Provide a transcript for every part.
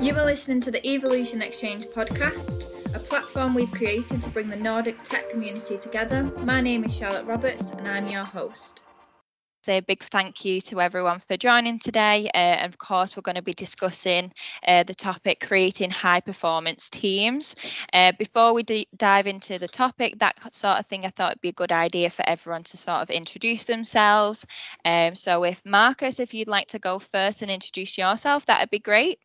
You are listening to the Evolution Exchange podcast, a platform we've created to bring the Nordic tech community together. My name is Charlotte Roberts and I'm your host. Say a big thank you to everyone for joining today. Uh, and of course, we're going to be discussing uh, the topic creating high performance teams. Uh, before we d- dive into the topic, that sort of thing, I thought it'd be a good idea for everyone to sort of introduce themselves. Um, so, if Marcus, if you'd like to go first and introduce yourself, that'd be great.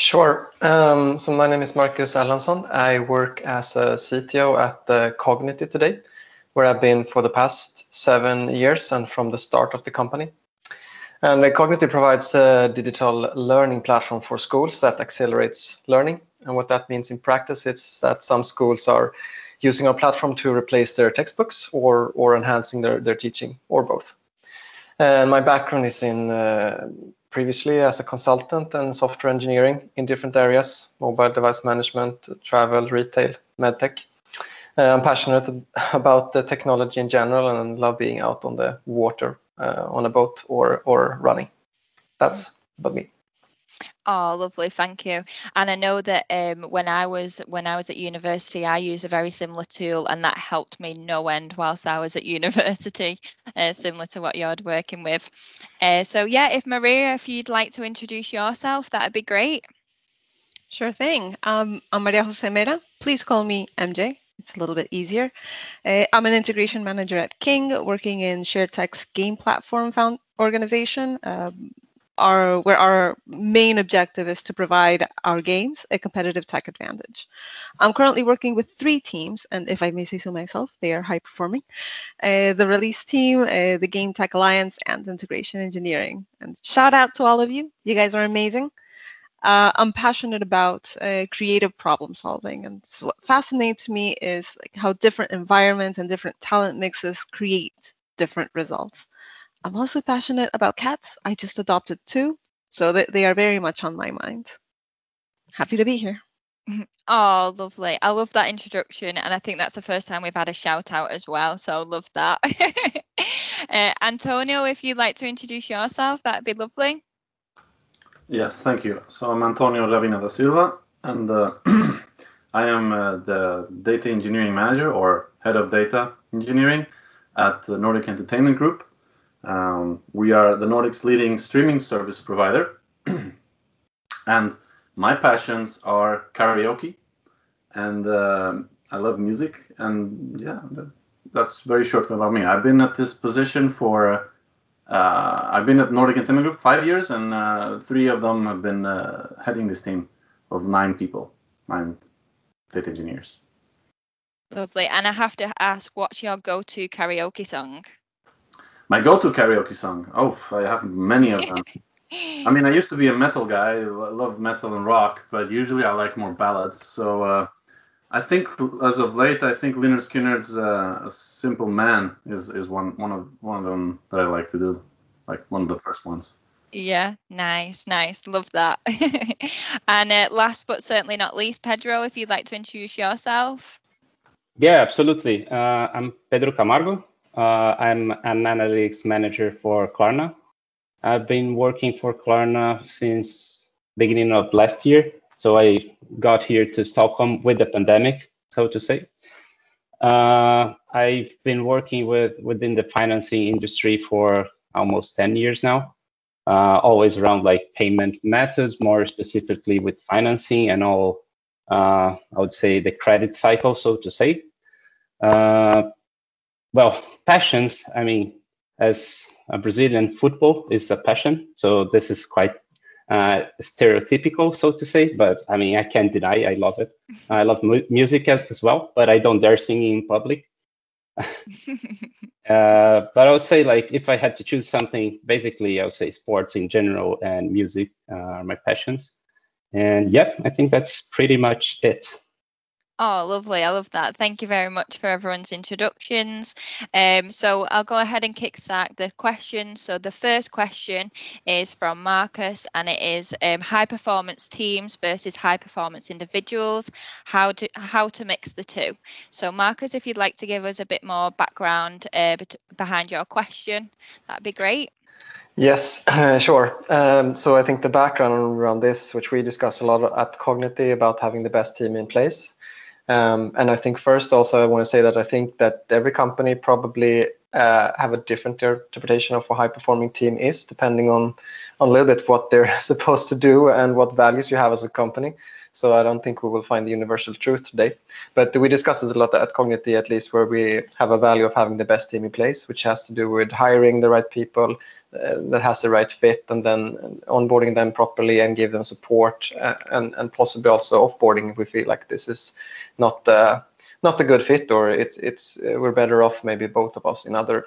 Sure. Um, so my name is Marcus Erlandsson. I work as a CTO at the Kognity today, where I've been for the past seven years and from the start of the company. And the Kognity provides a digital learning platform for schools that accelerates learning. And what that means in practice is that some schools are using our platform to replace their textbooks or, or enhancing their, their teaching, or both. And my background is in uh, previously as a consultant and software engineering in different areas mobile device management, travel, retail, medtech. Uh, I'm passionate about the technology in general and love being out on the water uh, on a boat or, or running. That's about me. Oh, lovely, thank you. And I know that um, when I was when I was at university, I used a very similar tool, and that helped me no end whilst I was at university, uh, similar to what you're working with. Uh, so yeah, if Maria, if you'd like to introduce yourself, that'd be great. Sure thing. Um, I'm Maria Jose Mera. Please call me MJ. It's a little bit easier. Uh, I'm an integration manager at King, working in shared text game platform found organization. Um, our where our main objective is to provide our games a competitive tech advantage. I'm currently working with three teams, and if I may say so myself, they are high performing. Uh, the release team, uh, the Game Tech Alliance, and integration engineering. And shout out to all of you. You guys are amazing. Uh, I'm passionate about uh, creative problem solving, and so what fascinates me is like how different environments and different talent mixes create different results. I'm also passionate about cats. I just adopted two, so that they are very much on my mind. Happy to be here. Oh, lovely. I love that introduction. And I think that's the first time we've had a shout out as well. So love that. uh, Antonio, if you'd like to introduce yourself, that'd be lovely. Yes, thank you. So I'm Antonio Ravina da Silva, and uh, I am uh, the data engineering manager or head of data engineering at the Nordic Entertainment Group. Um, we are the Nordic's leading streaming service provider. and my passions are karaoke and uh, I love music. And yeah, that's very short about me. I've been at this position for, uh, I've been at Nordic Entertainment Group five years, and uh, three of them have been uh, heading this team of nine people, nine data engineers. Lovely. And I have to ask, what's your go to karaoke song? My go-to karaoke song. Oh, I have many of them. I mean, I used to be a metal guy. I love metal and rock, but usually I like more ballads. So uh, I think, as of late, I think Lynyrd Skynyrd's uh, "A Simple Man" is is one one of one of them that I like to do, like one of the first ones. Yeah, nice, nice, love that. and uh, last but certainly not least, Pedro, if you'd like to introduce yourself. Yeah, absolutely. Uh, I'm Pedro Camargo. Uh, I'm an analytics manager for Klarna. I've been working for Klarna since beginning of last year. So I got here to Stockholm with the pandemic, so to say. Uh, I've been working with within the financing industry for almost 10 years now, uh, always around like payment methods, more specifically with financing and all, uh, I would say the credit cycle, so to say. Uh, well, passions. I mean, as a Brazilian, football is a passion. So this is quite uh, stereotypical, so to say. But I mean, I can't deny I love it. I love mu- music as, as well, but I don't dare sing in public. uh, but I would say, like, if I had to choose something, basically, I would say sports in general and music are my passions. And yeah, I think that's pretty much it. Oh, lovely. I love that. Thank you very much for everyone's introductions. Um, so I'll go ahead and kickstart the questions. So the first question is from Marcus, and it is um, high performance teams versus high performance individuals. How to how to mix the two. So Marcus, if you'd like to give us a bit more background uh, behind your question, that'd be great. Yes, sure. Um, so I think the background around this, which we discuss a lot at Kognity about having the best team in place. Um, and I think first also I want to say that I think that every company probably uh, have a different interpretation of what a high performing team is, depending on, on a little bit what they're supposed to do and what values you have as a company. So I don't think we will find the universal truth today. But we discuss this a lot at Kognity, at least, where we have a value of having the best team in place, which has to do with hiring the right people uh, that has the right fit, and then onboarding them properly and give them support, uh, and and possibly also offboarding if we feel like this is not uh, not a good fit, or it's it's uh, we're better off maybe both of us in other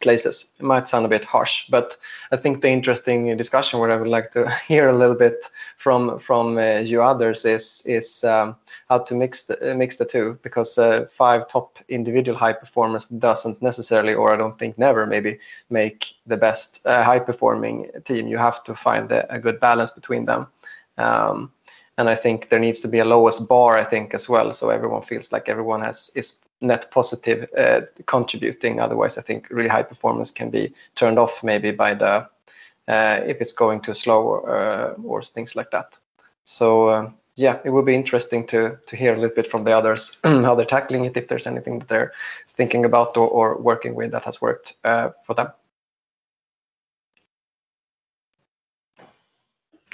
places. It might sound a bit harsh, but I think the interesting discussion where I would like to hear a little bit from from uh, you others is is um, how to mix the uh, mix the two because uh, five top individual high performers doesn't necessarily, or I don't think never maybe make the best uh, high performing team. You have to find a, a good balance between them. Um, and I think there needs to be a lowest bar, I think, as well, so everyone feels like everyone has is net positive uh, contributing. Otherwise, I think really high performance can be turned off maybe by the uh, if it's going too slow or, uh, or things like that. So uh, yeah, it would be interesting to to hear a little bit from the others how they're tackling it, if there's anything that they're thinking about or, or working with that has worked uh, for them.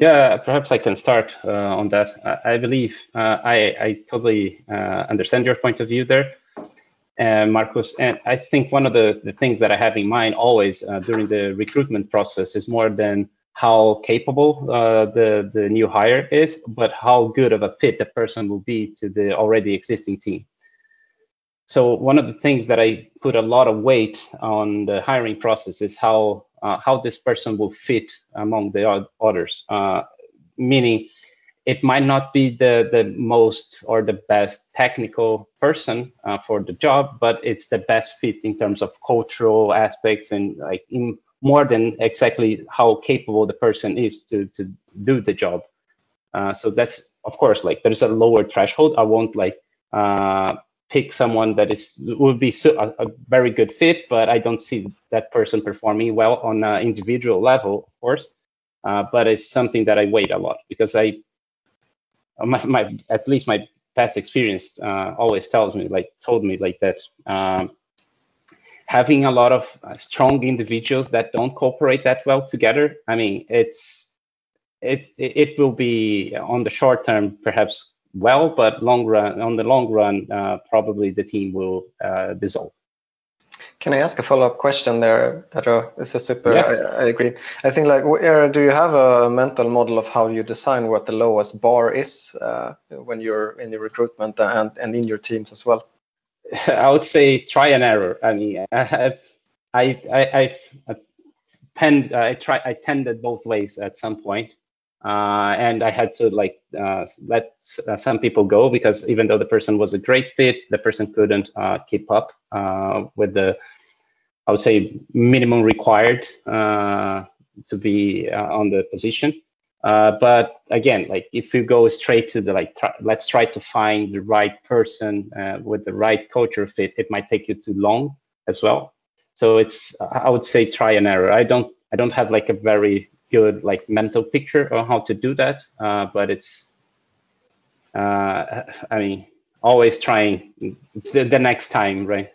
Yeah, perhaps I can start uh, on that. I, I believe uh, I, I totally uh, understand your point of view there uh, Marcus. And I think one of the, the things that I have in mind always uh, during the recruitment process is more than how capable uh, the, the new hire is, but how good of a fit the person will be to the already existing team. So one of the things that I put a lot of weight on the hiring process is how uh, how this person will fit among the others. Uh, meaning, it might not be the the most or the best technical person uh, for the job but it's the best fit in terms of cultural aspects and like in more than exactly how capable the person is to to do the job. Uh, so that's of course like there's a lower threshold. I won't like uh, pick someone that is would be a, a, very good fit but i don't see that person performing well on an individual level of course. Uh, but it's something that i wait a lot because i my, my at least my past experience uh, always tells me like told me like that um, having a lot of uh, strong individuals that don't cooperate that well together i mean it's it it will be on the short term perhaps well but long run on the long run uh, probably the team will uh, dissolve can I ask a follow-up question there, Pedro? This is super. Yes. I, I, agree. I think like, where, do you have a mental model of how you design what the lowest bar is uh, when you're in your recruitment and and in your teams as well? I would say try and error. I mean, I have, I, I, I've penned, I try, I tended both ways at some point. Uh, and I had to like uh, let uh, some people go because even though the person was a great fit, the person couldn't uh, keep up uh, with the, I would say, minimum required uh, to be on the position. but again, like if you go straight to the like, let's try to find the right person with the right culture fit, it might take you too long as well. So it's, I would say, try and error. I don't, I don't have like a very good like mental picture on how to do that, uh, but it's uh, I mean always trying the, the next time, right?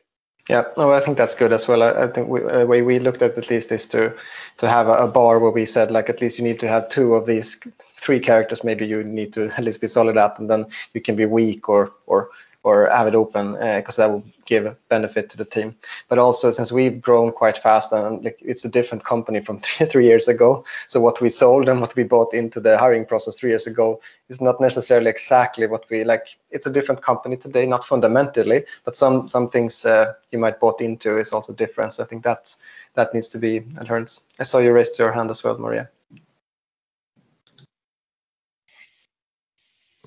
Yeah, no, I think that's good as well. I, I think we, the way we looked at at least is to to have a, a, bar where we said like at least you need to have two of these three characters. Maybe you need to at least be solid at, and then you can be weak or or or have it open because uh, that will give benefit to the team. But also since we've grown quite fast and like, it's a different company from three, three years ago. So what we sold and what we bought into the hiring process three years ago is not necessarily exactly what we like. It's a different company today, not fundamentally, but some some things uh, you might bought into is also different. So I think that that needs to be learned. I saw you raised your hand as well, Maria.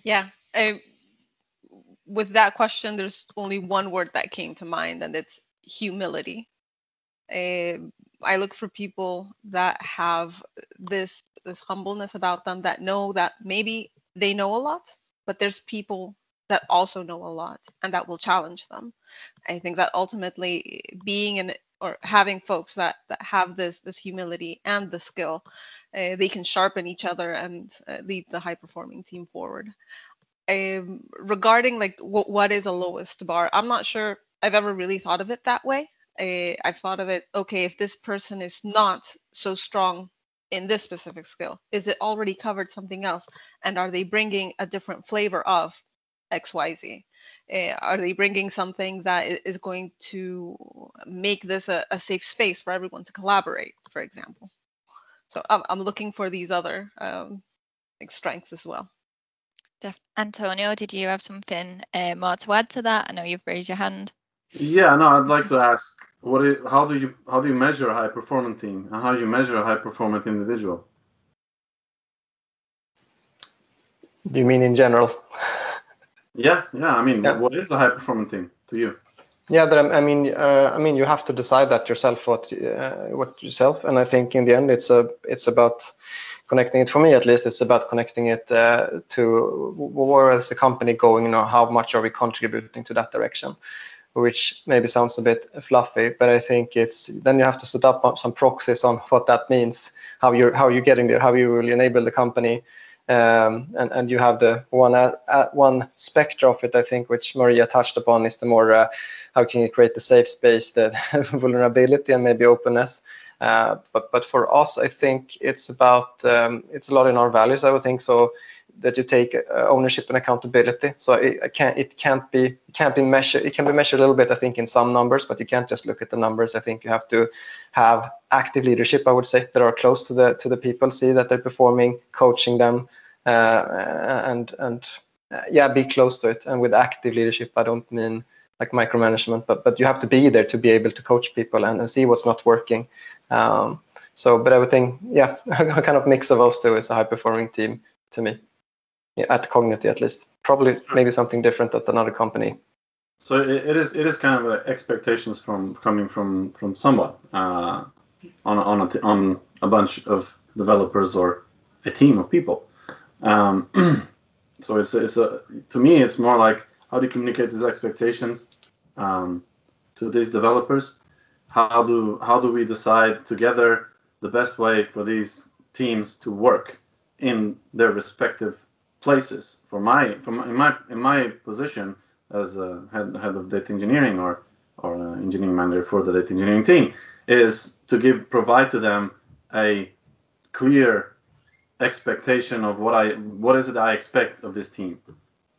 Yeah, I with that question, there's only one word that came to mind, and it's humility. Uh, I look for people that have this this humbleness about them that know that maybe they know a lot, but there's people that also know a lot and that will challenge them. I think that ultimately being in or having folks that, that have this this humility and the skill, uh, they can sharpen each other and uh, lead the high performing team forward. Um, regarding like w- what is a lowest bar, I'm not sure I've ever really thought of it that way. Uh, I've thought of it, okay, if this person is not so strong in this specific skill, is it already covered something else? And are they bringing a different flavor of XYZ? Uh, are they bringing something that is going to make this a, a, safe space for everyone to collaborate, for example? So I'm, I'm looking for these other um, like strengths as well. Antonio, did you have something uh, more to add to that? I know you've raised your hand. Yeah, no, I'd like to ask, what? Is, how do you how do you measure a high performing team, and how do you measure a high performing individual? Do you mean in general? Yeah, yeah. I mean, yeah. what is a high performing team to you? Yeah, that I mean, uh, I mean, you have to decide that yourself. What, uh, what yourself, and I think in the end, it's a, it's about connecting it. For me, at least, it's about connecting it uh, to where is the company going, know, how much are we contributing to that direction, which maybe sounds a bit fluffy, but I think it's then you have to set up some proxies on what that means, how you're how you're getting there, how you will enable the company um, and, and you have the one uh, one spectra of it, I think, which Maria touched upon, is the more uh, how can you create the safe space, the vulnerability, and maybe openness. Uh, but but for us, I think it's about um, it's a lot in our values. I would think so that you take uh, ownership and accountability. So it, can't it can't be can't be measured. It can be measured a little bit, I think, in some numbers, but you can't just look at the numbers. I think you have to have active leadership. I would say that are close to the to the people, see that they're performing, coaching them, uh, and and uh, yeah, be close to it. And with active leadership, I don't mean like micromanagement, but but you have to be there to be able to coach people and, and see what's not working. Um, so, but everything, yeah, a kind of mix of those two is a high performing team to me, yeah, at Kognity at least. Probably maybe something different at another company. So it is it is kind of expectations from coming from from someone uh, on on a, on a bunch of developers or a team of people. Um, so it's it's a to me it's more like how do you communicate these expectations um, to these developers? How do how do we decide together the best way for these teams to work in their respective places? For my from in my in my position as a head head of data engineering or or engineering manager for the data engineering team is to give provide to them a clear expectation of what I what is it I expect of this team.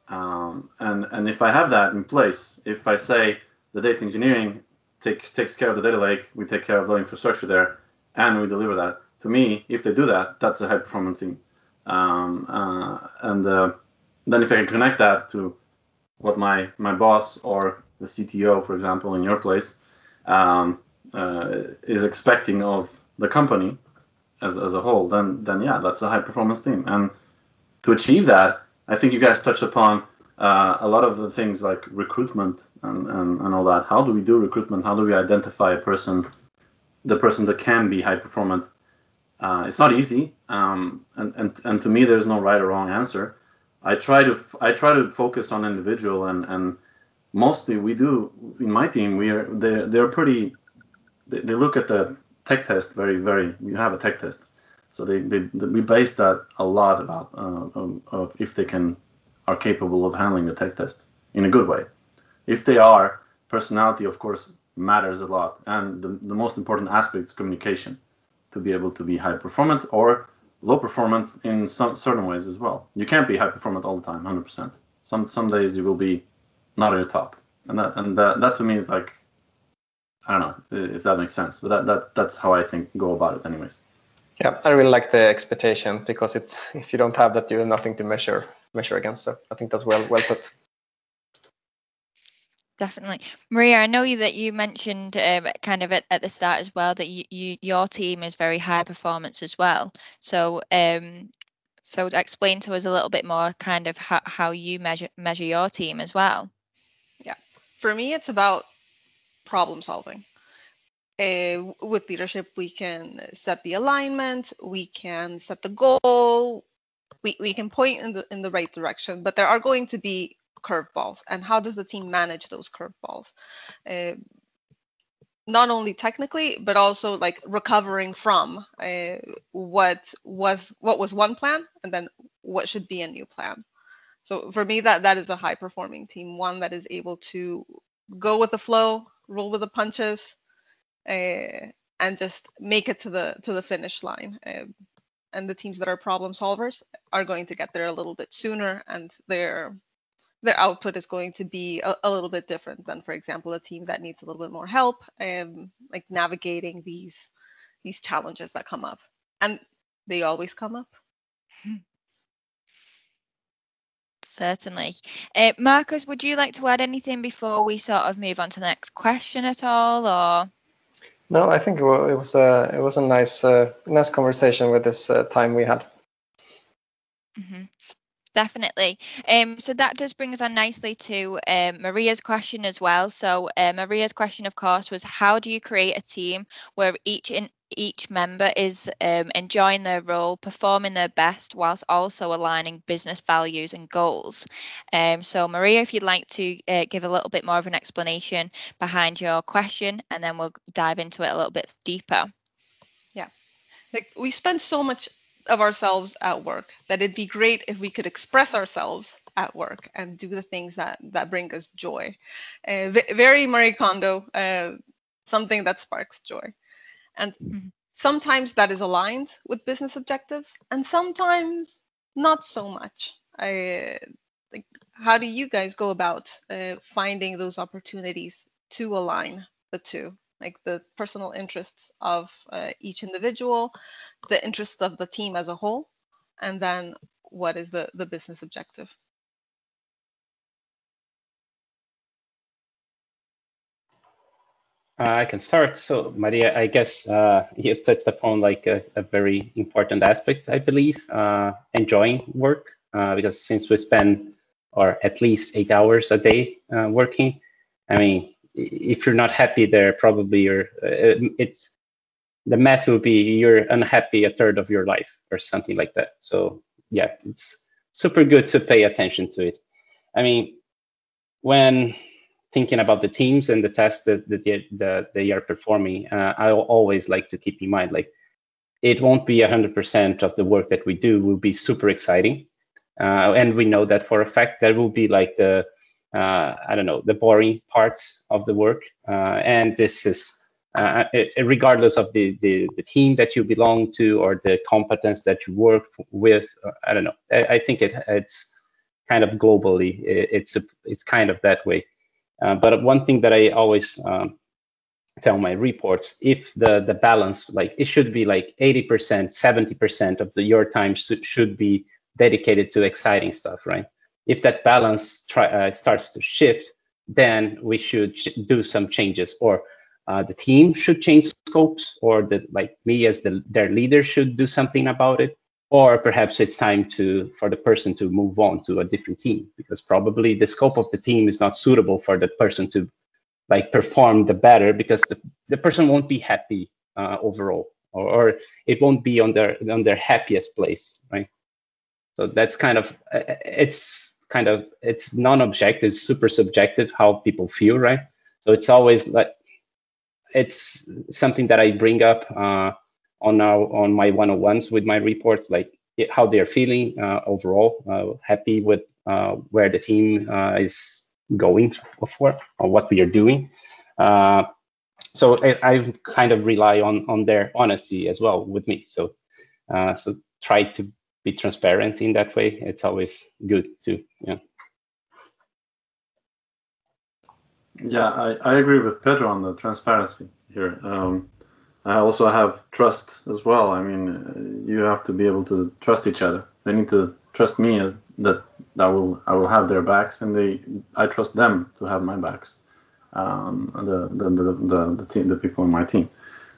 Um, and and if I have that in place, if I say the data engineering take, takes care of the data lake, we take care of the infrastructure there, and we deliver that. To me, if they do that, that's a high performance team. Um, uh, and uh, then if I can connect that to what my my boss or the CTO, for example, in your place, um, uh, is expecting of the company, as, as a whole, then then yeah, that's a high performance team. And to achieve that, I think you guys touched upon uh, a lot of the things like recruitment and, and, and all that. How do we do recruitment? How do we identify a person, the person that can be high performant? Uh, it's not easy, um, and, and and to me, there's no right or wrong answer. I try to I try to focus on individual and and mostly we do in my team we are they're they're pretty they, they look at the tech test very very you have a tech test so they, they, they we base that a lot about uh, of, of, if they can are capable of handling the tech test in a good way. If they are personality of course matters a lot. And the, the most important aspect is communication to be able to be high performant or low performant in some certain ways as well. You can't be high performant all the time 100% some some days you will be not at the top. And that and that, that to me is like I don't know if that makes sense, but that, that that's how I think go about it, anyways. Yeah, I really like the expectation because it's if you don't have that, you have nothing to measure measure against. So I think that's well well put. Definitely, Maria. I know you that you mentioned um, kind of at, at the start as well that you, you your team is very high performance as well. So um, so explain to us a little bit more, kind of how, how you measure measure your team as well. Yeah, for me, it's about problem solving. Uh, with leadership, we can set the alignment, we can set the goal, we, we can point in the in the right direction, but there are going to be curveballs. And how does the team manage those curveballs? Uh, not only technically but also like recovering from uh, what was what was one plan and then what should be a new plan. So for me that that is a high performing team one that is able to go with the flow roll with the punches uh, and just make it to the to the finish line. Uh, and the teams that are problem solvers are going to get there a little bit sooner and their their output is going to be a, a, little bit different than for example a team that needs a little bit more help um, like navigating these these challenges that come up. And they always come up. Certainly. Uh, marcus would you like to add anything before we sort of move on to the next question at all or no i think it was a it was a nice uh, nice conversation with this uh, time we had mm-hmm. Definitely. Um, so that does bring us on nicely to um, Maria's question as well. So uh, Maria's question, of course, was how do you create a team where each in each member is um, enjoying their role, performing their best, whilst also aligning business values and goals. Um, so Maria, if you'd like to uh, give a little bit more of an explanation behind your question, and then we'll dive into it a little bit deeper. Yeah, like we spend so much of ourselves at work that it'd be great if we could express ourselves at work and do the things that that bring us joy uh, very marie kondo uh, something that sparks joy and mm-hmm. sometimes that is aligned with business objectives and sometimes not so much I, like how do you guys go about uh, finding those opportunities to align the two like the personal interests of uh, each individual, the interests of the team as a whole, and then what is the, the business objective. I can start. So, Maria, I guess uh, you touched upon like a, a, very important aspect, I believe, uh, enjoying work. Uh, because since we spend, or at least eight hours a day uh, working, I mean, if you're not happy there, probably you're. Uh, it's the math will be you're unhappy a third of your life or something like that. So yeah, it's super good to pay attention to it. I mean, when thinking about the teams and the tasks that, that, they, that they are performing, uh, I always like to keep in mind like it won't be 100% of the work that we do will be super exciting. Uh, and we know that for a fact that will be like the uh, I don't know, the boring parts of the work. Uh, and this is uh, it, regardless of the, the, the team that you belong to or the competence that you work with. I don't know. I, I, think it it's kind of globally it, it's a, it's kind of that way. Uh, but one thing that I always um, tell my reports, if the the balance like it should be like 80%, 70% of the your time should, should be dedicated to exciting stuff, right? if that balance try, uh, starts to shift, then we should sh- do some changes, or uh, the team should change scopes, or the like me as the, their leader should do something about it, or perhaps it's time to for the person to move on to a different team because probably the scope of the team is not suitable for the person to like perform the better because the, the person won't be happy uh, overall or, or it won't be on their on their happiest place right so that's kind of it's kind of it's non-objective, super subjective how people feel, right? So it's always like it's something that I bring up uh, on our on my one-on-ones with my reports, like how they're feeling uh, overall, uh, happy with uh, where the team is going for or what we are doing. So I, I, kind of rely on on their honesty as well with me. So so try to be transparent in that way, it's always good to yeah. Yeah, I, I agree with Pedro on the transparency here. Um, I also have trust as well. I mean, uh, you have to be able to trust each other. They need to trust me as that I will I will have their backs, and they I trust them to have my backs. Um, the, the, the the the team, the people in my team.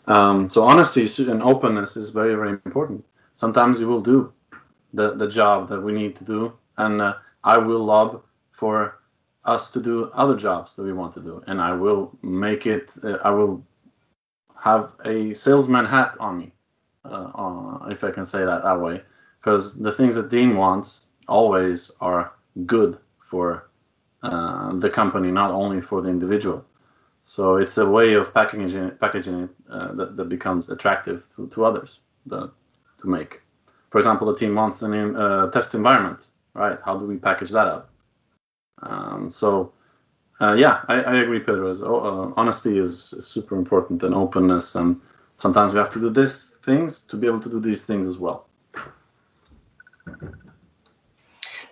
Um, so honesty and openness is very very important. Sometimes you will do the the job that we need to do, and uh, I will lob for us to do other jobs that we want to do, and I will make it. Uh, I will have a salesman hat on me, uh, if I can say that that way, because the things that Dean wants always are good for uh, the company, not only for the individual. So it's a way of packaging packaging it uh, that, that becomes attractive to, to others the, to make. For example, the team wants a uh, test environment, right? How do we package that up? Um, so uh, yeah, I, I, agree, Pedro. Uh, honesty is, is super important and openness, and sometimes we have to do these things to be able to do these things as well.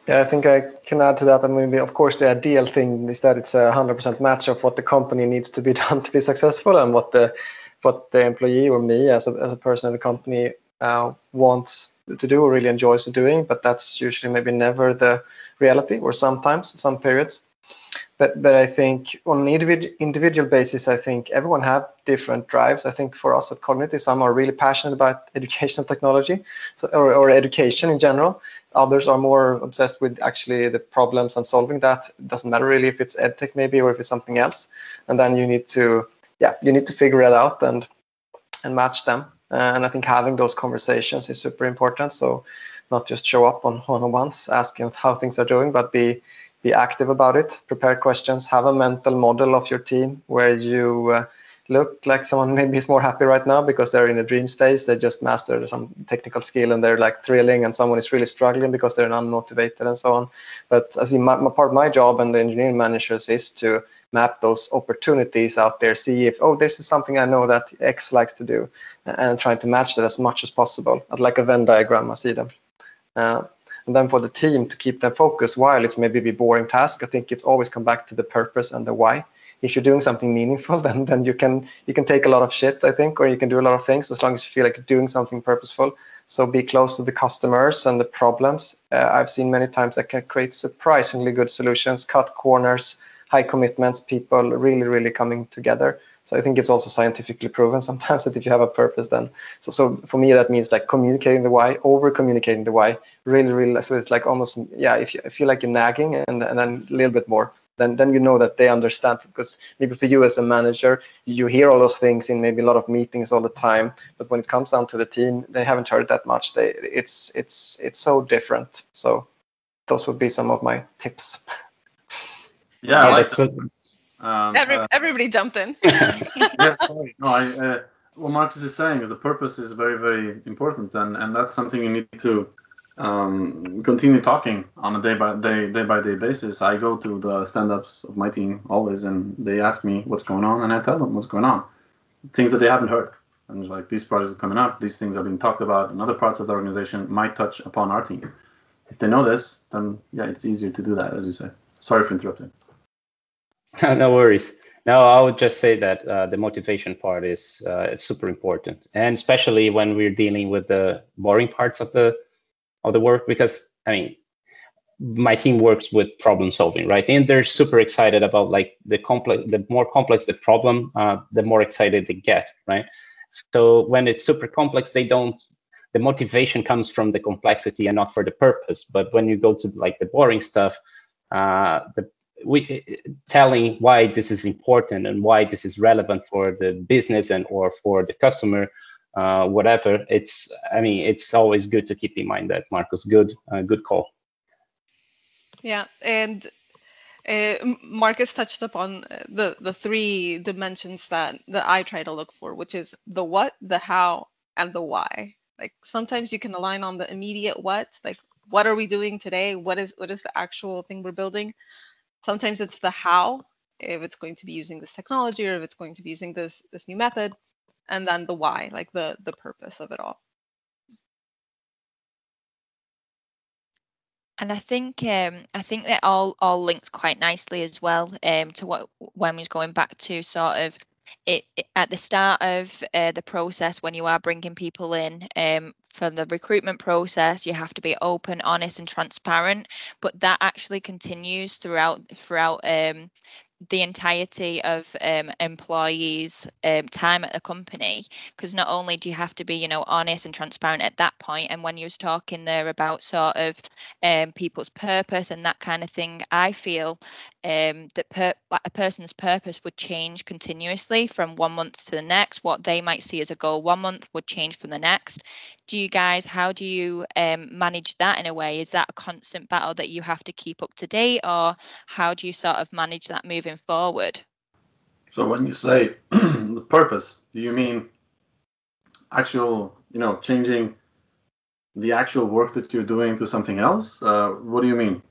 Yeah, I think I can add to that. I mean, the, of course, the ideal thing is that it's a hundred percent match of what the company needs to be done to be successful, and what the what the employee or me as a as a person in the company uh, wants to do or really enjoys doing. But that's usually maybe never the reality, or sometimes some periods but but I think on an individual individual basis, I think everyone have different drives. I think for us at Kognity, some are really passionate about educational technology, so or, or education in general. Others are more obsessed with actually the problems and solving that. It doesn't matter really if it's edtech maybe or if it's something else. And then you need to yeah you need to figure it out and and match them. And I think having those conversations is super important. So not just show up on one-on-ones asking how things are doing, but be be active about it, prepare questions, have a mental model of your team where you uh, look like someone maybe is more happy right now because they're in a dream space. They just mastered some technical skill and they're like thrilling, and someone is really struggling because they're unmotivated and so on. But as my, my part of my job and the engineering managers is to map those opportunities out there, see if oh this is something I know that X likes to do, and trying to match that as much as possible, I'd like a Venn diagram. I see them. Uh, and then for the team to keep their focus while it's maybe a boring task, I think it's always come back to the purpose and the why. If you're doing something meaningful, then then you can you can take a lot of shit, I think, or you can do a lot of things as long as you feel like you're doing something purposeful. So be close to the customers and the problems. Uh, I've seen many times that can create surprisingly good solutions, cut corners, high commitments, people really, really coming together. So I think it's also scientifically proven sometimes that if you have a purpose, then so so for me that means like communicating the why, over communicating the why, really, really. So it's like almost yeah. If you feel like you're nagging and and then a little bit more, then then you know that they understand because maybe for you as a manager, you hear all those things in maybe a lot of meetings all the time, but when it comes down to the team, they haven't heard that much. They it's it's it's so different. So those would be some of my tips. Yeah, I like that. Um, Every, uh, everybody jumped in. yeah, sorry. No, I, uh, what Marcus is saying is the purpose is very, very important, and, and that's something you need to um, continue talking on a day by day, day by day basis. I go to the stand-ups of my team always, and they ask me what's going on, and I tell them what's going on, things that they haven't heard. And it's like these projects are coming up, these things are being talked about, and other parts of the organization might touch upon our team. If they know this, then yeah, it's easier to do that, as you say. Sorry for interrupting. no worries. No, I would just say that uh, the motivation part is uh, super important, and especially when we're dealing with the boring parts of the of the work. Because I mean, my team works with problem solving, right? And they're super excited about like the complex. The more complex the problem, uh, the more excited they get, right? So when it's super complex, they don't. The motivation comes from the complexity and not for the purpose. But when you go to like the boring stuff, uh, the we telling why this is important and why this is relevant for the business and or for the customer uh, whatever it's i mean it's always good to keep in mind that marcus good uh, good call. Yeah and uh, marcus touched upon uh, the the three dimensions that that i try to look for which is the what the how and the why. Like sometimes you can align on the immediate what like what are we doing today? What is what is the actual thing we're building Sometimes it's the how, if it's going to be using this technology or if it's going to be using this this new method, and then the why, like the the purpose of it all. And I think um, I think that all all linked quite nicely as well um, to what when was going back to sort of it, at the start of uh, the process when you are bringing people in um, for the recruitment process you have to be open honest and transparent. But that actually continues throughout throughout um, the entirety of um, employees' um, time at the company, because not only do you have to be, you know, honest and transparent at that point, and when you was talking there about sort of um, people's purpose and that kind of thing, I feel um, that per- like a person's purpose would change continuously from one month to the next. What they might see as a goal one month would change from the next. Do you guys, how do you um, manage that in a way? Is that a constant battle that you have to keep up to date, or how do you sort of manage that moving forward? So when you say the purpose, do you mean actual, you know, changing the actual work that you're doing to something else? Uh, what do you mean?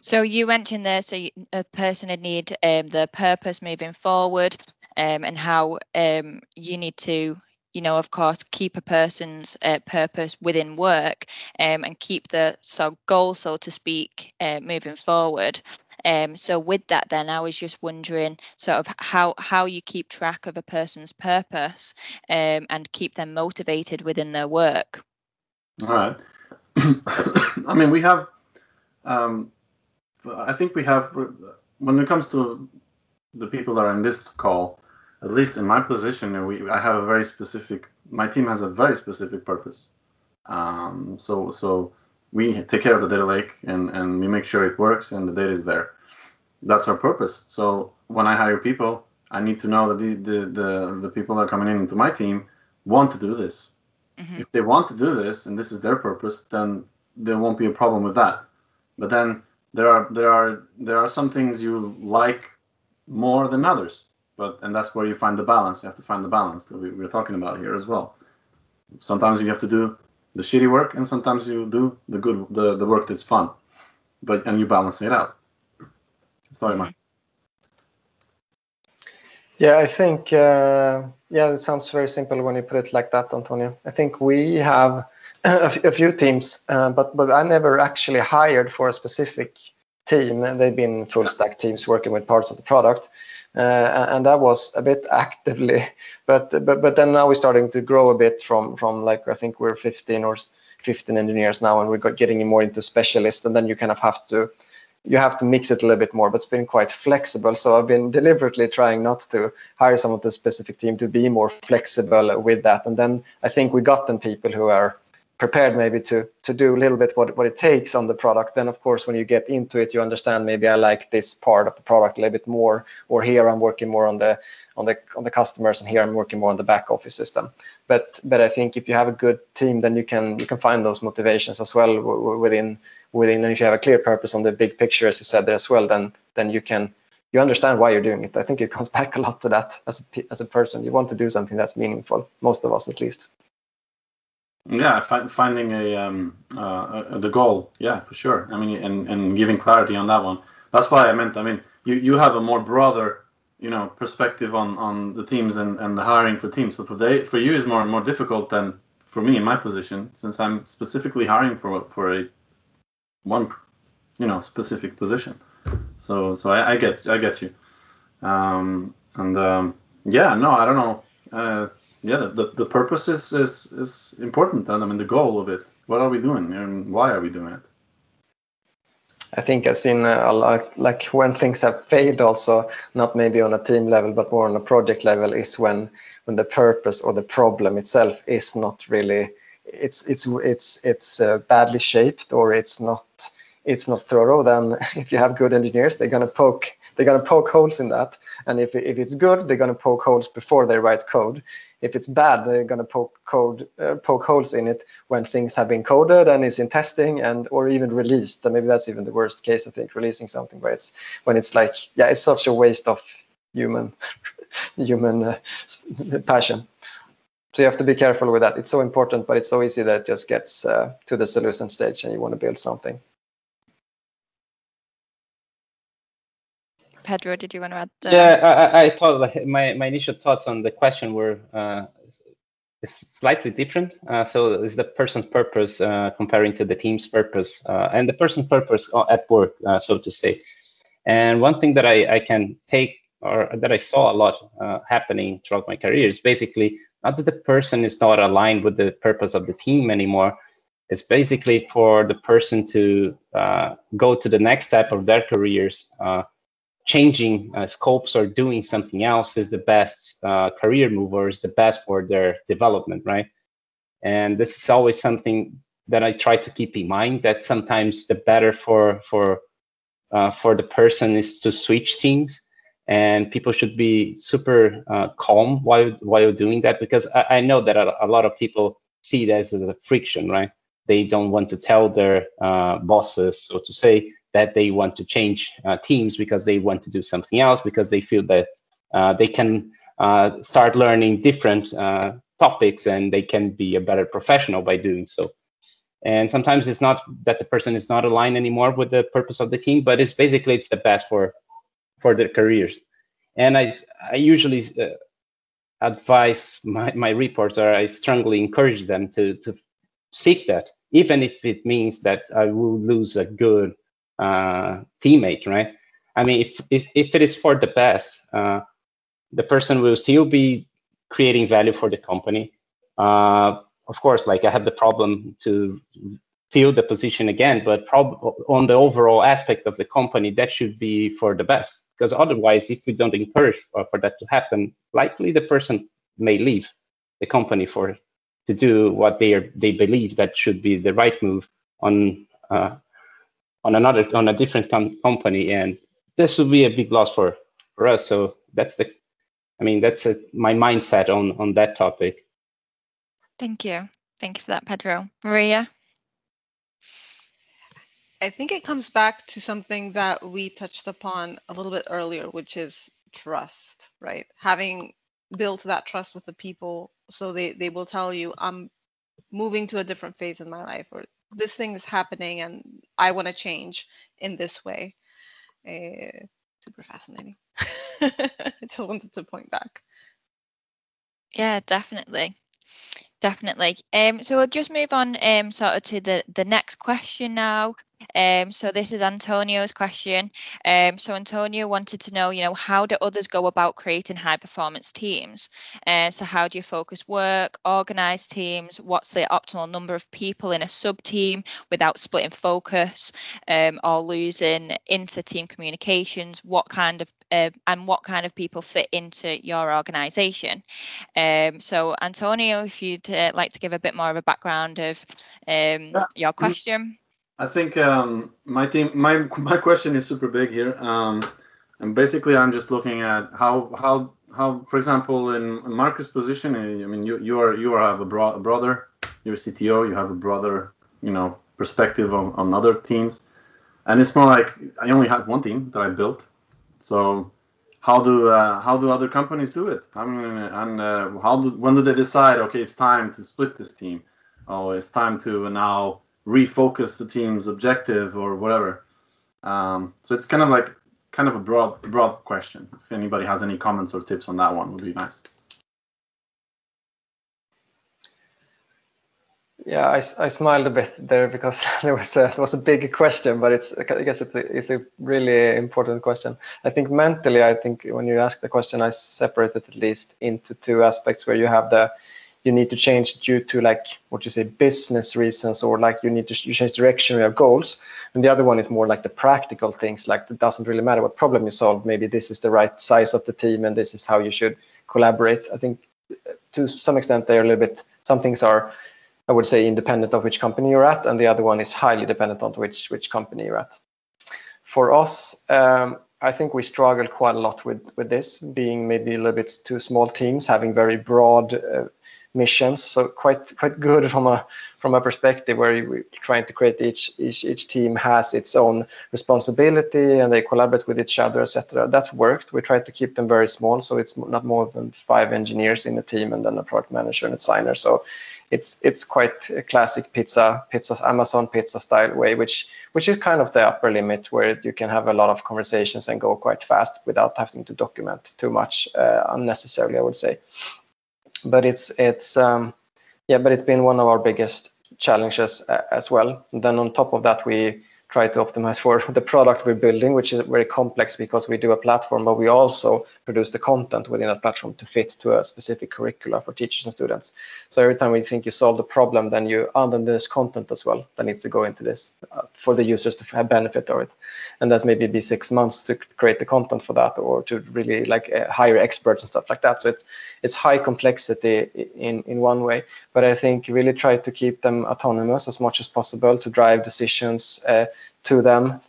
So you mentioned there, so a person would need um, the purpose moving forward, um, and how um, you need to, you know, of course, keep a person's uh, purpose within work, um, and keep the so goal, so to speak, uh, moving forward. Um, so with that, then I was just wondering, sort of how how you keep track of a person's purpose um, and keep them motivated within their work. All right. I mean, we have um, I think we have, when it comes to the people that are in this call, at least in my position, we I have a very specific. My team has a very specific purpose. Um, so so we take care of the data lake and and we make sure it works and the data is there. That's our purpose. So when I hire people, I need to know that the the the, the people that are coming in into my team want to do this. Mm-hmm. If they want to do this and this is their purpose, then there won't be a problem with that. But then there are there are there are some things you like more than others but and that's where you find the balance you have to find the balance that we, we're talking about here as well sometimes you have to do the shitty work and sometimes you do the good the, the work that's fun but and you balance it out sorry mike yeah i think uh, yeah it sounds very simple when you put it like that antonio i think we have a, few teams, uh, but but I never actually hired for a specific team. They've been full stack teams working with parts of the product, uh, and that was a bit actively. But but but then now we're starting to grow a bit from from like I think we're 15 or 15 engineers now, and we're getting more into specialists, and then you kind of have to you have to mix it a little bit more, but it's been quite flexible. So I've been deliberately trying not to hire someone to a specific team to be more flexible with that. And then I think we got them people who are prepared maybe to to do a little bit what, what it takes on the product then of course when you get into it you understand maybe i like this part of the product a little bit more or here i'm working more on the on the on the customers and here i'm working more on the back office system but but i think if you have a good team then you can you can find those motivations as well within within and if you have a clear purpose on the big picture as you said there as well then then you can you understand why you're doing it i think it comes back a lot to that as a, as a person you want to do something that's meaningful most of us at least yeah, fi- finding a um, uh, the goal. Yeah, for sure. I mean, and and giving clarity on that one. That's why I meant. I mean, you you have a more broader, you know, perspective on on the teams and and the hiring for teams. So for they for you is more more difficult than for me in my position since I'm specifically hiring for for a one, you know, specific position. So so I, I get I get you. Um, and um, yeah, no, I don't know. Uh, yeah, the, the purpose is, is is important, and I mean the goal of it. What are we doing, and why are we doing it? I think I've seen uh, like, like when things have failed, also not maybe on a team level, but more on a project level, is when when the purpose or the problem itself is not really it's it's it's it's uh, badly shaped or it's not it's not thorough. Then if you have good engineers, they're gonna poke they're gonna poke holes in that, and if if it's good, they're gonna poke holes before they write code if it's bad, they're to poke code, uh, poke holes in it when things have been coded and is in testing and or even released. And maybe that's even the worst case. I think releasing something where it's when it's like, yeah, it's such a waste of human human uh, passion. So you have to be careful with that. It's so important, but it's so easy that it just gets uh, to the solution stage and you want to build something. Pedro, did you want to add? The... Yeah, I, I thought like, my, my initial thoughts on the question were uh, slightly different. Uh, so is the person's purpose uh, comparing to the team's purpose uh, and the person's purpose at work, uh, so to say. And one thing that I, I can take or that I saw a lot uh, happening throughout my career is basically not that the person is not aligned with the purpose of the team anymore. It's basically for the person to go to the next step of their careers changing uh, scopes or doing something else is the best uh, career move or is the best for their development, right? And this is always something that I try to keep in mind that sometimes the better for for uh, for the person is to switch teams and people should be super uh, calm while while doing that because I, I know that a, lot of people see this as a friction, right? They don't want to tell their uh, bosses, so to say, that they want to change uh, teams because they want to do something else because they feel that uh, they can uh, start learning different uh, topics and they can be a better professional by doing so. And sometimes it's not that the person is not aligned anymore with the purpose of the team, but it's basically it's the best for for their careers. And I, I usually uh, advise my, my reports or I strongly encourage them to, to seek that, even if it means that I will lose a good uh, teammate, right? I mean, if, if, if it is for the best, uh, the person will still be creating value for the company. Uh, of course, like I have the problem to fill the position again, but prob- on the overall aspect of the company, that should be for the best. Because otherwise, if we don't encourage for, that to happen, likely the person may leave the company for to do what they are they believe that should be the right move on uh, on another on a different com- company, and this would be a big loss for for us. So that's the, I mean, that's a, my mindset on on that topic. Thank you. Thank you for that, Pedro. Maria. I think it comes back to something that we touched upon a little bit earlier, which is trust, right? Having built that trust with the people so they, they will tell you, I'm moving to a different phase in my life, or this thing is happening and I want to change in this way. Uh, super fascinating. I just wanted to point back. Yeah, definitely. Definitely. Um, so we'll just move on um, sort of to the, the next question now. Um, so this is Antonio's question. Um, so Antonio wanted to know, you know, how do others go about creating high performance teams? Uh, so how do you focus work, organize teams? What's the optimal number of people in a sub team without splitting focus um, or losing inter team communications? What kind of uh, and what kind of people fit into your organization? Um, so Antonio, if you'd uh, like to give a bit more of a background of um, yeah. your question. I think um, my team, my my question is super big here, um, and basically I'm just looking at how how how, for example, in Marcus' position, I mean, you you are you are have a, bro- a brother, you're CTO, you have a brother, you know, perspective on, on other teams, and it's more like I only have one team that I built, so how do uh, how do other companies do it? I mean, and uh, how do when do they decide? Okay, it's time to split this team. Oh, it's time to now refocus the team's objective or whatever. Um, so it's kind of like kind of a broad broad question. If anybody has any comments or tips on that one, would be nice. Yeah, I, I smiled a bit there because there was a it was a big question, but it's I guess it's a, it's a really important question. I think mentally, I think when you ask the question, I separate it at least into two aspects where you have the you need to change due to like what you say business reasons or like you need to you change direction of your goals. And the other one is more like the practical things like it doesn't really matter what problem you solve. Maybe this is the right size of the team and this is how you should collaborate. I think uh, to some extent they're a little bit some things are i would say independent of which company you're at and the other one is highly dependent on which which company you're at. For us um, I think we struggle quite a lot with with this, being maybe a little bit too small teams, having very broad uh, missions. So quite quite good from a from a perspective where we're trying to create each each each team has its own responsibility and they collaborate with each other, etc. That worked. We tried to keep them very small, so it's not more than five engineers in a team and then a product manager and a designer. So it's it's quite a classic pizza pizza Amazon pizza style way, which which is kind of the upper limit where you can have a lot of conversations and go quite fast without having to document too much uh, unnecessarily. I would say but it's it's um, yeah, but it's been one of our biggest challenges uh, as well. Then on top of that, we try to optimize for the product we're building, which is very complex because we do a platform, but we also produce the content within that platform to fit to a specific curricula for teachers and students. So every time we think you solve the problem, then you add in this content as well that needs to go into this uh, for the users to have benefit of it. And that maybe be six months to create the content for that or to really like uh, hire experts and stuff like that. So it's it's high complexity in, in one way, but I think really try to keep them autonomous as much as possible to drive decisions uh, to them,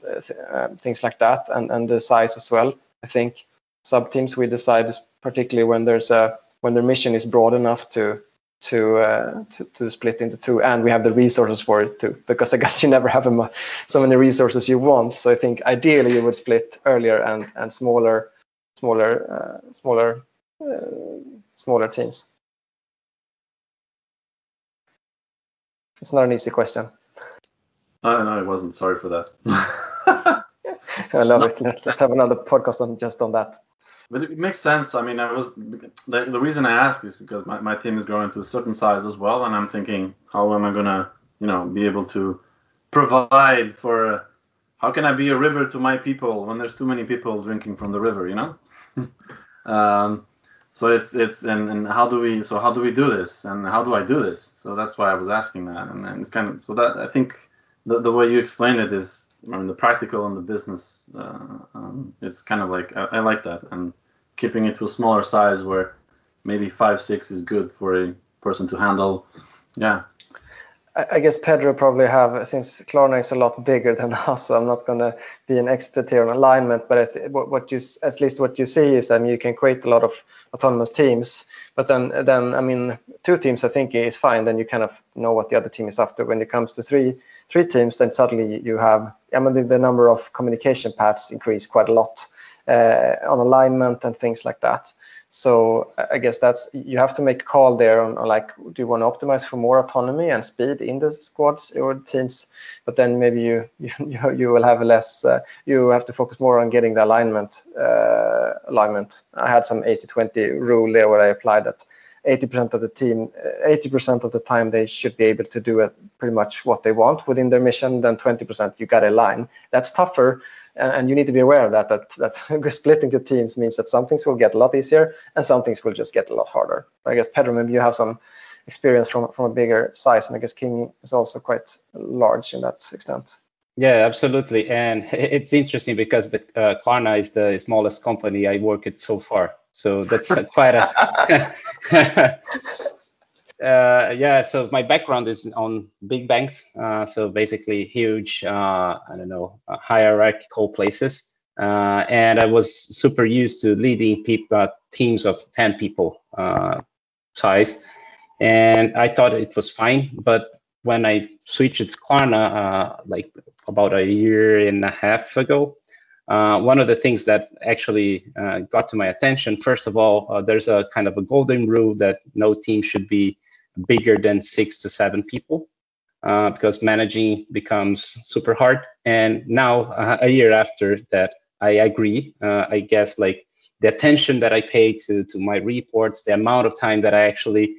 uh, things like that, and, and the size as well. I think sub teams we decide particularly when there's a when their mission is broad enough to to, uh, to, to split into two, and we have the resources for it too. Because I guess you never have so many resources you want. So I think ideally you would split earlier and and smaller, smaller, uh, smaller, uh, smaller teams. It's not an easy question. Uh, no, it wasn't. Sorry for that. I love no, it. Let's, let's have another podcast on just on that. But it makes sense. I mean, I was the, the reason I ask is because my, my team is growing to a certain size as well, and I'm thinking, how am I gonna, you know, be able to provide for? How can I be a river to my people when there's too many people drinking from the river? You know. um, so it's it's and, and how do we so how do we do this and how do I do this? So that's why I was asking that, and, and it's kind of so that I think the the way you explain it is I mean, the practical and the business, uh, um, it's kind of like I, I, like that, and keeping it to a smaller size where maybe five six is good for a person to handle. Yeah. I, guess Pedro probably have since Klarna is a lot bigger than us, so I'm not going to be an expert here on alignment. But th- what you at least what you see is that you can create a lot of autonomous teams. But then, then I mean, two teams I think is fine. Then you kind of know what the other team is after. When it comes to three three teams, then suddenly you have, I mean, the, the number of communication paths increase quite a lot uh, on alignment and things like that. So I guess that's you have to make a call there on, on, like, do you want to optimize for more autonomy and speed in the squads or teams? But then maybe you you you will have less. Uh, you have to focus more on getting the alignment uh, alignment. I had some 80-20 rule there where I applied that 80% of the team, eh, 80% of the time they should be able to do it pretty much what they want within their mission. Then 20% you got a line. That's tougher, eh, and you need to be aware of that. That that splitting the teams means that some things will get a lot easier and some things will just get a lot harder. I guess Pedro, maybe you have some experience from from a bigger size, and I guess King is also quite large in that extent. Yeah, absolutely, and it's interesting because the uh, Klarna is the smallest company I worked at so far. So that's quite a uh, yeah. So my background is on big banks. Uh, so basically, huge. Uh, I don't know uh, hierarchical places. Uh, and I was super used to leading people uh, teams of ten people size, and I thought it was fine. But when I switched to Klarna, like about a year and a half ago, uh, one of the things that actually uh, got to my attention, first of all, uh, there's a kind of a golden rule that no team should be bigger than six to seven people uh, because managing becomes super hard. And now, uh, a year after that, I agree. Uh, I guess like the attention that I pay to, to my reports, the amount of time that I actually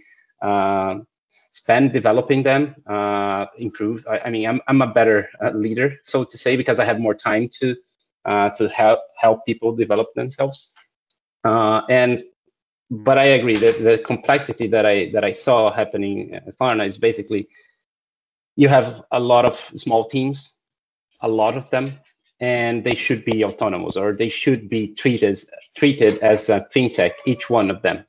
spend developing them uh, improves. I, I, mean, I'm, I'm a better uh, leader, so to say, because I have more time to to help help people develop themselves. Uh, and but I agree that the complexity that I that I saw happening at Klarna is basically you have a lot of small teams, a lot of them, and they should be autonomous or they should be treated treated as a fintech, each one of them.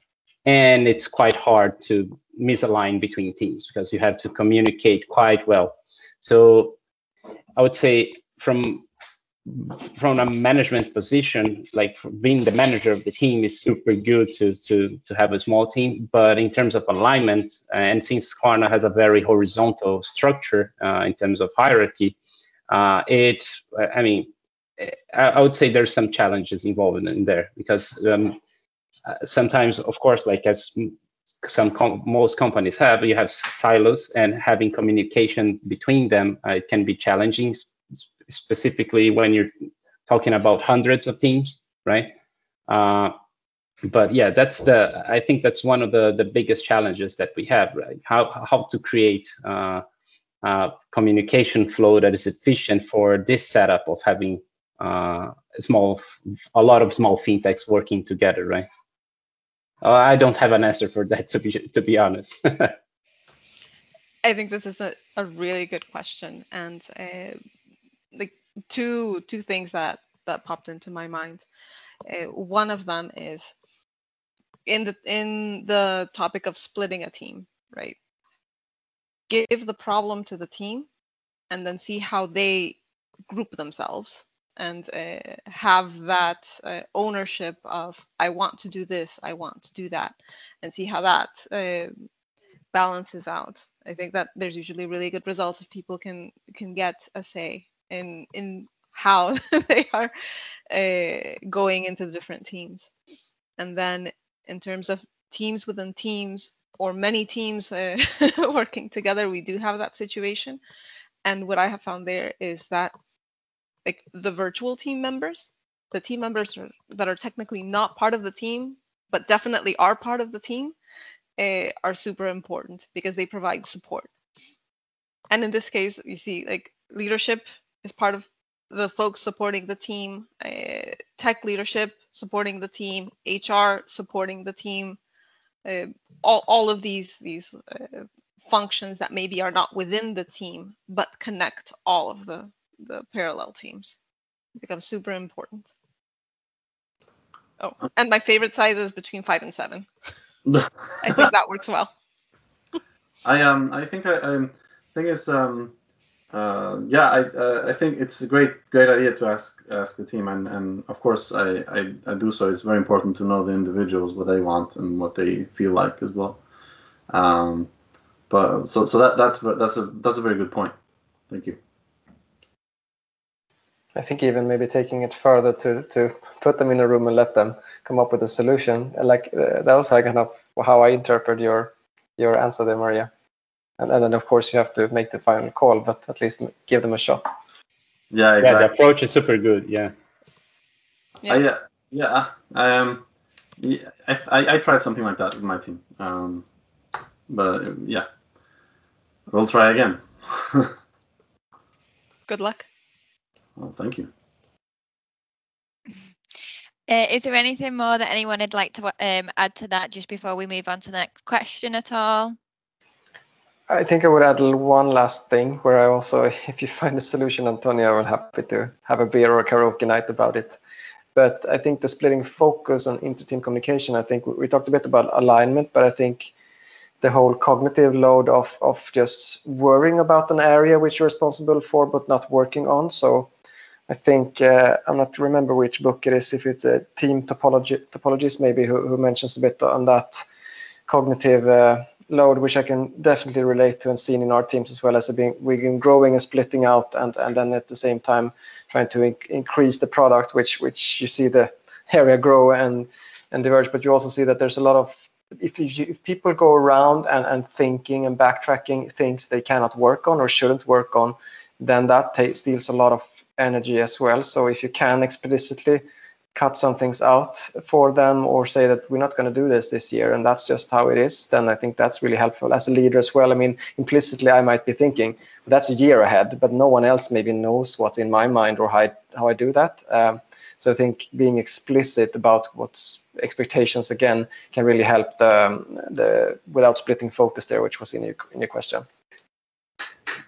And it's quite hard to misalign between teams because you have to communicate quite well. So I would say from from a management position, like being the manager of the team is super good to to to have a small team. But in terms of alignment, and since Klarna has a very horizontal structure uh, in terms of hierarchy, uh, it I mean, I, I, would say there's some challenges involved in there because um, uh, sometimes, of course, like as some com- most companies have, you have silos, and having communication between them uh, can be challenging specifically when you're talking about hundreds of teams, right? Uh, but yeah, that's the. I think that's one of the the biggest challenges that we have, right? How how to create uh, uh, communication flow that is efficient for this setup of having uh, small, a lot of small fintechs working together, right? Uh, I don't have an answer for that to be to be honest. I think this is a, a really good question, and uh, two two things that that popped into my mind. Uh, one of them is in the in the topic of splitting a team, right? Give the problem to the team, and then see how they group themselves and uh, have that uh, ownership of I want to do this, I want to do that, and see how that uh, balances out. I think that there's usually really good results if people can can get a say in in how they are uh, going into different teams, and then in terms of teams within teams or many teams uh, working together, we do have that situation. And what I have found there is that like the virtual team members, the team members are, that are technically not part of the team, but definitely are part of the team, uh, are super important because they provide support. And in this case, you see like leadership is part of the folks supporting the team, uh, tech leadership supporting the team, HR supporting the team, uh, all, all of these these uh, functions that maybe are not within the team but connect all of the the parallel teams become super important. Oh, and my favorite size is between five and seven. I think that works well. I um I think I, I think it's um uh, yeah I uh, I think it's a great great idea to ask ask the team and and of course I, I I do so. It's very important to know the individuals what they want and what they feel like as well. Um, but so so that that's that's a that's a very good point. Thank you. I think even maybe taking it further to to put them in a room and let them come up with a solution. Like uh, that was like kind of how I interpret your your answer there, Maria. And, and then of course you have to make the final call, but at least give them a shot. Yeah, exactly. Yeah, the approach is super good. Yeah. Yeah. I, uh, yeah. Um. Yeah, I, I, I tried something like that with my team. Um, but yeah, we'll try again. Good luck. Well, thank you. Uh, is there anything more that anyone would like to um, add to that just before we move on to the next question at all? I think I would add one last thing where I also, if you find a solution, Antonio, I will happy to have a beer or a karaoke night about it. But I think the splitting focus on inter-team communication, I think we talked a bit about alignment, but I think the whole cognitive load of, of just worrying about an area which you're responsible for but not working on. So I think uh, I'm not remember which book it is. If it's a team topology topologist, maybe who, who mentions a bit on that cognitive uh, load, which I can definitely relate to and seen in our teams as well as being we've been growing and splitting out, and and then at the same time trying to inc- increase the product, which which you see the area grow and and diverge, but you also see that there's a lot of if, you, if people go around and, and thinking and backtracking things they cannot work on or shouldn't work on, then that t- steals a lot of energy as well. So if you can explicitly cut some things out for them or say that we're not going to do this this year and that's just how it is, then I think that's really helpful as a leader as well. I mean, implicitly, I might be thinking that's a year ahead, but no one else maybe knows what's in my mind or how I, how I do that. Um, so I think being explicit about what's expectations again can really help the, the without splitting focus there, which was in your, in your question.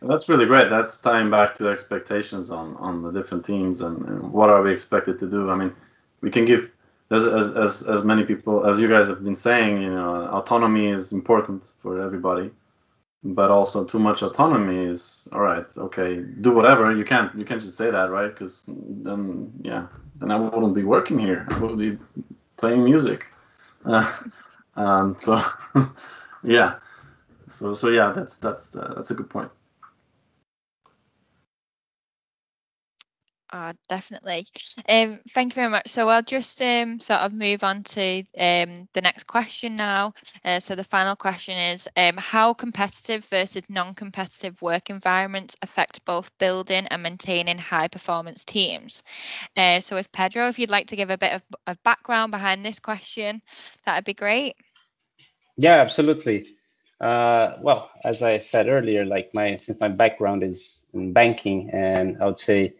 That's really great. That's tying back to expectations on, on the different teams and, and what are we expected to do. I mean, we can give as, as, as, many people as you guys have been saying, you know, autonomy is important for everybody, but also too much autonomy is all right. Okay, do whatever you can't. You can't just say that, right? Because then, yeah, then I wouldn't be working here. I would be playing music. Uh, um, so, yeah. So so yeah, that's that's uh, that's a good point. Oh, definitely. Um, thank you very much. So I'll just um, sort of move on to um, the next question now. Uh, so the final question is um, how competitive versus non-competitive work environments affect both building and maintaining high performance teams? Uh, so if Pedro, if you'd like to give a bit of, of background behind this question, that would be great. Yeah, absolutely. Uh, well, as I said earlier, like my since my background is in banking, and I would say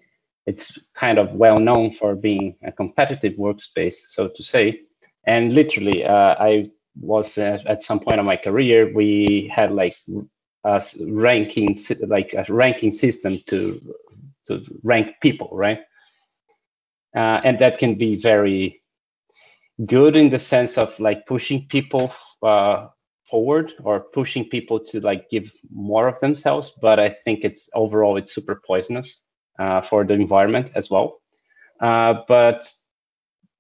it's kind of well known for being a competitive workspace, so to say. And literally, uh, I was uh, at some point of my career, we had like a ranking, like a ranking system to to rank people, right? Uh, and that can be very good in the sense of like pushing people uh, forward or pushing people to like give more of themselves but i think it's overall it's super poisonous for the environment as well. Uh, but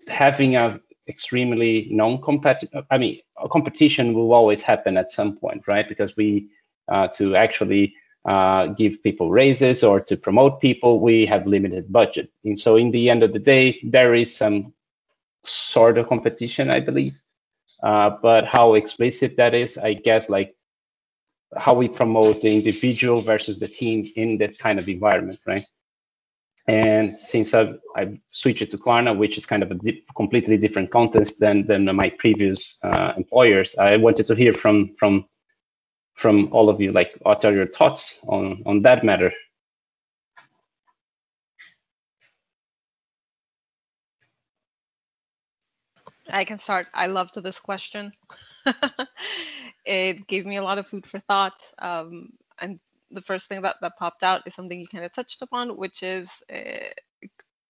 having a extremely non-competitive i mean a competition will always happen at some point right? Because we uh, to actually uh, give people raises or to promote people we have limited budget. And so in the end of the day there is some sort of competition i believe. Uh, but how explicit that is, I guess, like how we promote the individual versus the team in that kind of environment, right? And since I've, I've switched to Klarna, which is kind of a di- completely different context than than my previous uh, employers, I wanted to hear from from from all of you, like what are your thoughts on on that matter? I can start. I loved this question. it gave me a lot of food for thought. Um, and the first thing that, that popped out is something you kind of touched upon, which is uh,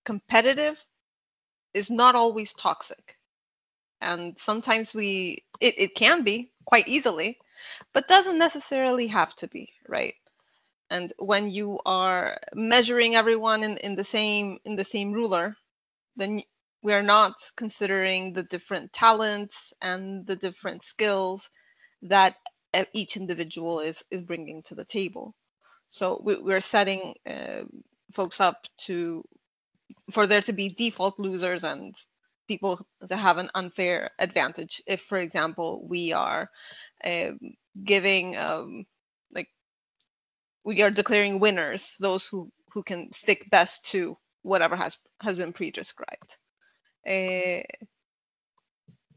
competitive is not always toxic. And sometimes we, it, it can be quite easily, but doesn't necessarily have to be, right? And when you are measuring everyone in, in the same in the same ruler, then we are not considering the different talents and the different skills that each individual is is bringing to the table. So we, are setting uh, folks up to for there to be default losers and people to have an unfair advantage. If for example we are uh, giving um, like we are declaring winners those who who can stick best to whatever has has been pre-described. Uh,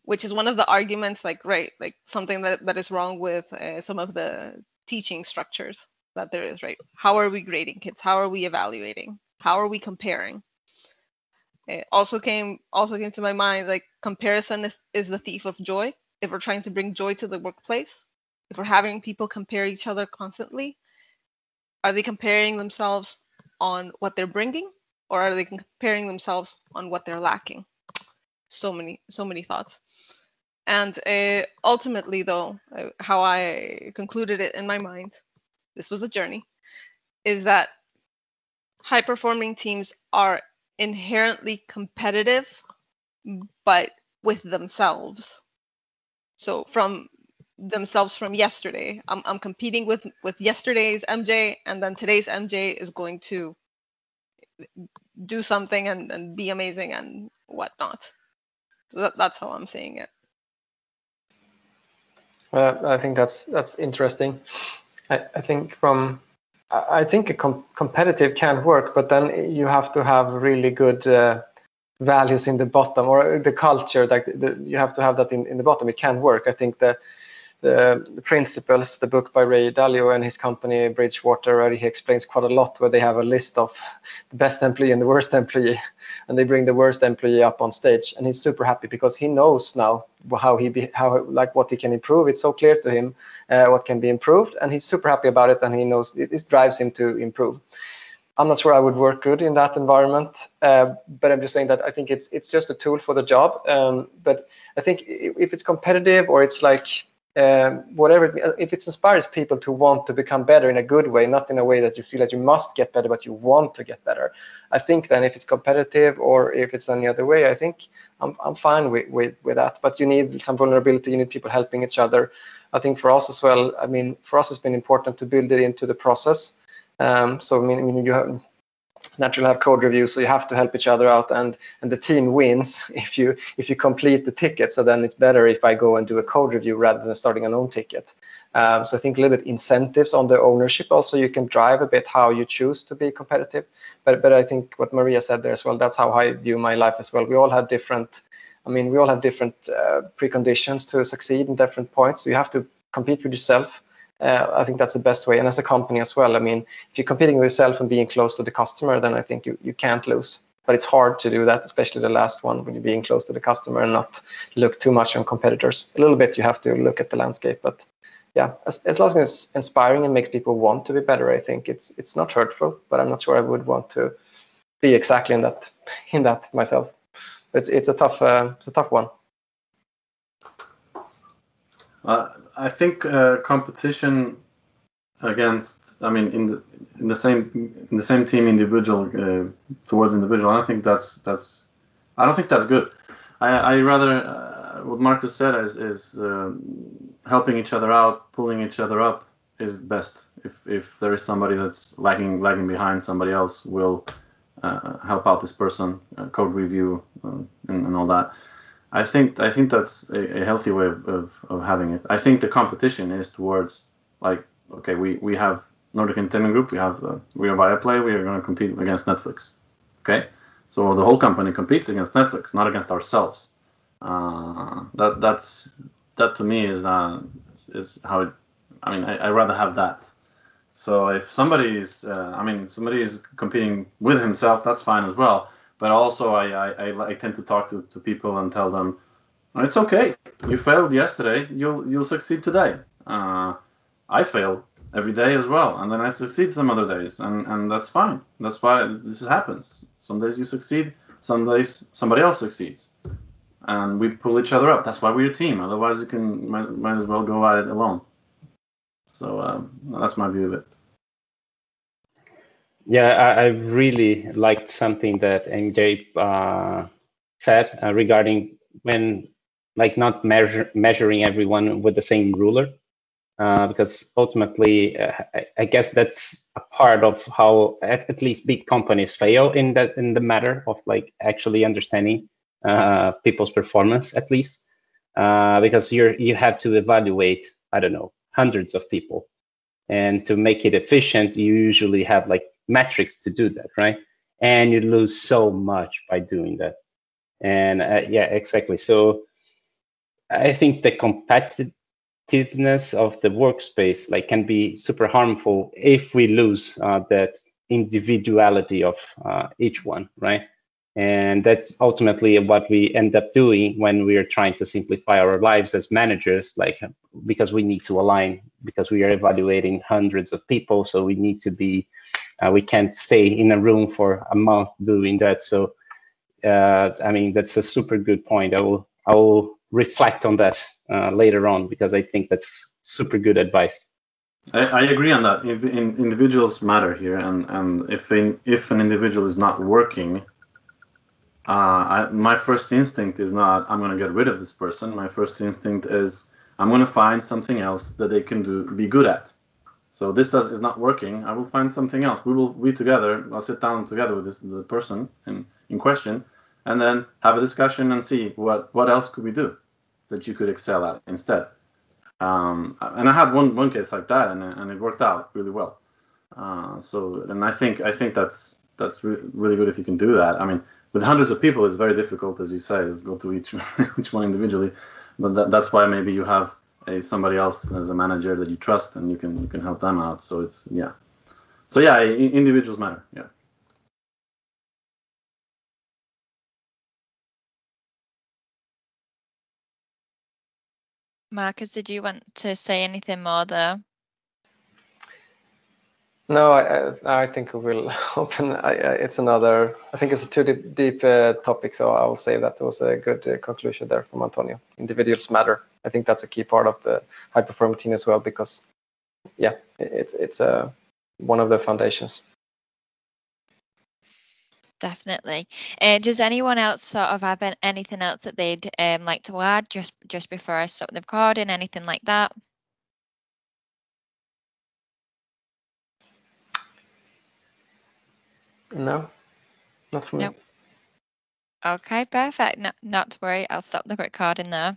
which is one of the arguments like right like something that, that is wrong with uh, some of the teaching structures that there is right? How are we grading kids? How are we evaluating? How are we comparing? It also came also came to my mind like comparison is, is the thief of joy. If we're trying to bring joy to the workplace if we're having people compare each other constantly are they comparing themselves on what they're bringing or are they comparing themselves on what they're lacking so many so many thoughts. And uh, ultimately though uh, how i concluded it in my mind this was a journey is that high performing teams are inherently competitive but with themselves. So from themselves from yesterday i'm, I'm competing with with yesterday's mj and then today's mj is going to do something and, and be amazing and whatnot so that, that's how I'm seeing it. Uh, I think that's that's interesting. I, I think from I think a com- competitive can work, but then you have to have really good uh, values in the bottom or the culture. Like the, you have to have that in, in the bottom. It can work. I think the the, principles, the book by Ray Dalio and his company Bridgewater, where he explains quite a lot where they have a list of the best employee and the worst employee, and they bring the worst employee up on stage, and he's super happy because he knows now how he be, how like what he can improve. It's so clear to him uh, what can be improved, and he's super happy about it, and he knows it, it drives him to improve. I'm not sure I would work good in that environment, uh, but I'm just saying that I think it's it's just a tool for the job. Um, but I think if it's competitive or it's like um, whatever if it inspires people to want to become better in a good way not in a way that you feel that you must get better but you want to get better i think then if it's competitive or if it's any other way i think i'm, I'm fine with, with, with that. But you need some vulnerability you need people helping each other. I think for us as well i mean for us it's been important to build it into the process. Um, so I mean, I mean you have naturally have code reviews, so you have to help each other out, and and the team wins if you if you complete the ticket. So then it's better if I go and do a code review rather than starting an own ticket. Um, so I think a little bit incentives on the ownership. Also, you can drive a bit how you choose to be competitive. But but I think what Maria said there as well. That's how I view my life as well. We all have different. I mean, we all have different uh, preconditions to succeed in different points. So you have to compete with yourself. Uh, I think that's the best way. And as a company as well, I mean, if you're competing with yourself and being close to the customer, then I think you, you can't lose. But it's hard to do that, especially the last one when you're being close to the customer and not look too much on competitors. A little bit you have to look at the landscape, but yeah, as, as long as it's inspiring and makes people want to be better, I think it's it's not hurtful. But I'm not sure I would want to be exactly in that in that myself. It's it's a tough uh, it's a tough one. Uh, I think uh, competition against, I mean, in the in the same in the same team, individual uh, towards individual. I don't think that's that's I don't think that's good. I I rather uh, what Marcus said is is uh, helping each other out, pulling each other up is best. If if there is somebody that's lagging lagging behind, somebody else will uh, help out this person, code review and, and all that. I think I think that's a, a healthy way of, of, of, having it. I think the competition is towards like okay, we, we have Nordic Entertainment Group, we have uh, we are Viaplay, we are going to compete against Netflix. Okay, so the whole company competes against Netflix, not against ourselves. Uh, that that's that to me is uh, is how it. I mean, I, I rather have that. So if somebody uh, I mean, somebody is competing with himself, that's fine as well but also I, I, I, tend to talk to, to people and tell them it's okay. You failed yesterday. You'll you'll succeed today. Uh, i fail every day as well and then i succeed some other days and and that's fine. That's why this happens. Some days you succeed some days somebody else succeeds. And we pull each other up. That's why we're a team. Otherwise you can might, might as well go at it alone. So um, that's my view of it yeah, I, I really liked something that MJ uh, said uh, regarding when, like, not measure, measuring everyone with the same ruler, uh, because ultimately, uh, I, I, guess that's a part of how at, at, least big companies fail in that in the matter of like actually understanding uh, people's performance, at least, uh, because you're you have to evaluate, I don't know, hundreds of people, and to make it efficient, you usually have like metrics to do that, right? And you lose so much by doing that. And uh, yeah, exactly. So I think the competitiveness of the workspace like can be super harmful if we lose uh, that individuality of uh, each one, right? And that's ultimately what we end up doing when we are trying to simplify our lives as managers, like because we need to align, because we are evaluating hundreds of people. So we need to be uh, we can't stay in a room for a month doing that. So, uh, I mean, that's a super good point. I will I will reflect on that uh, later on because I think that's super good advice. I, I agree on that. If, in, individuals matter here, and and if in, if an individual is not working, uh, I, my first instinct is not I'm going to get rid of this person. My first instinct is I'm going to find something else that they can do be good at. So this does is not working. I will find something else. We will we together. I'll sit down together with this the person in in question, and then have a discussion and see what what else could we do that you could excel at instead. Um, and I had one one case like that, and and it worked out really well. Uh, so and I think I think that's that's re- really good if you can do that. I mean, with hundreds of people, it's very difficult, as you say, is go to each each one individually. But that, that's why maybe you have a somebody else as a manager that you trust and you can you can help them out so it's yeah so yeah individuals matter yeah Marcus, did you want to say anything more there? No, I, I think we will open. I, it's another. I think it's a too deep, deep uh, topic, so I will say that was a good uh, conclusion there from Antonio. Individuals matter. I think that's a key part of the high performing team as well, because yeah, it's it's a uh, one of the foundations. Definitely. Uh, does anyone else sort of have anything else that they'd um, like to add just just before I stop the recording? Anything like that? No, not for me. Nope. Okay, perfect. No, not to worry. I'll stop the recording there.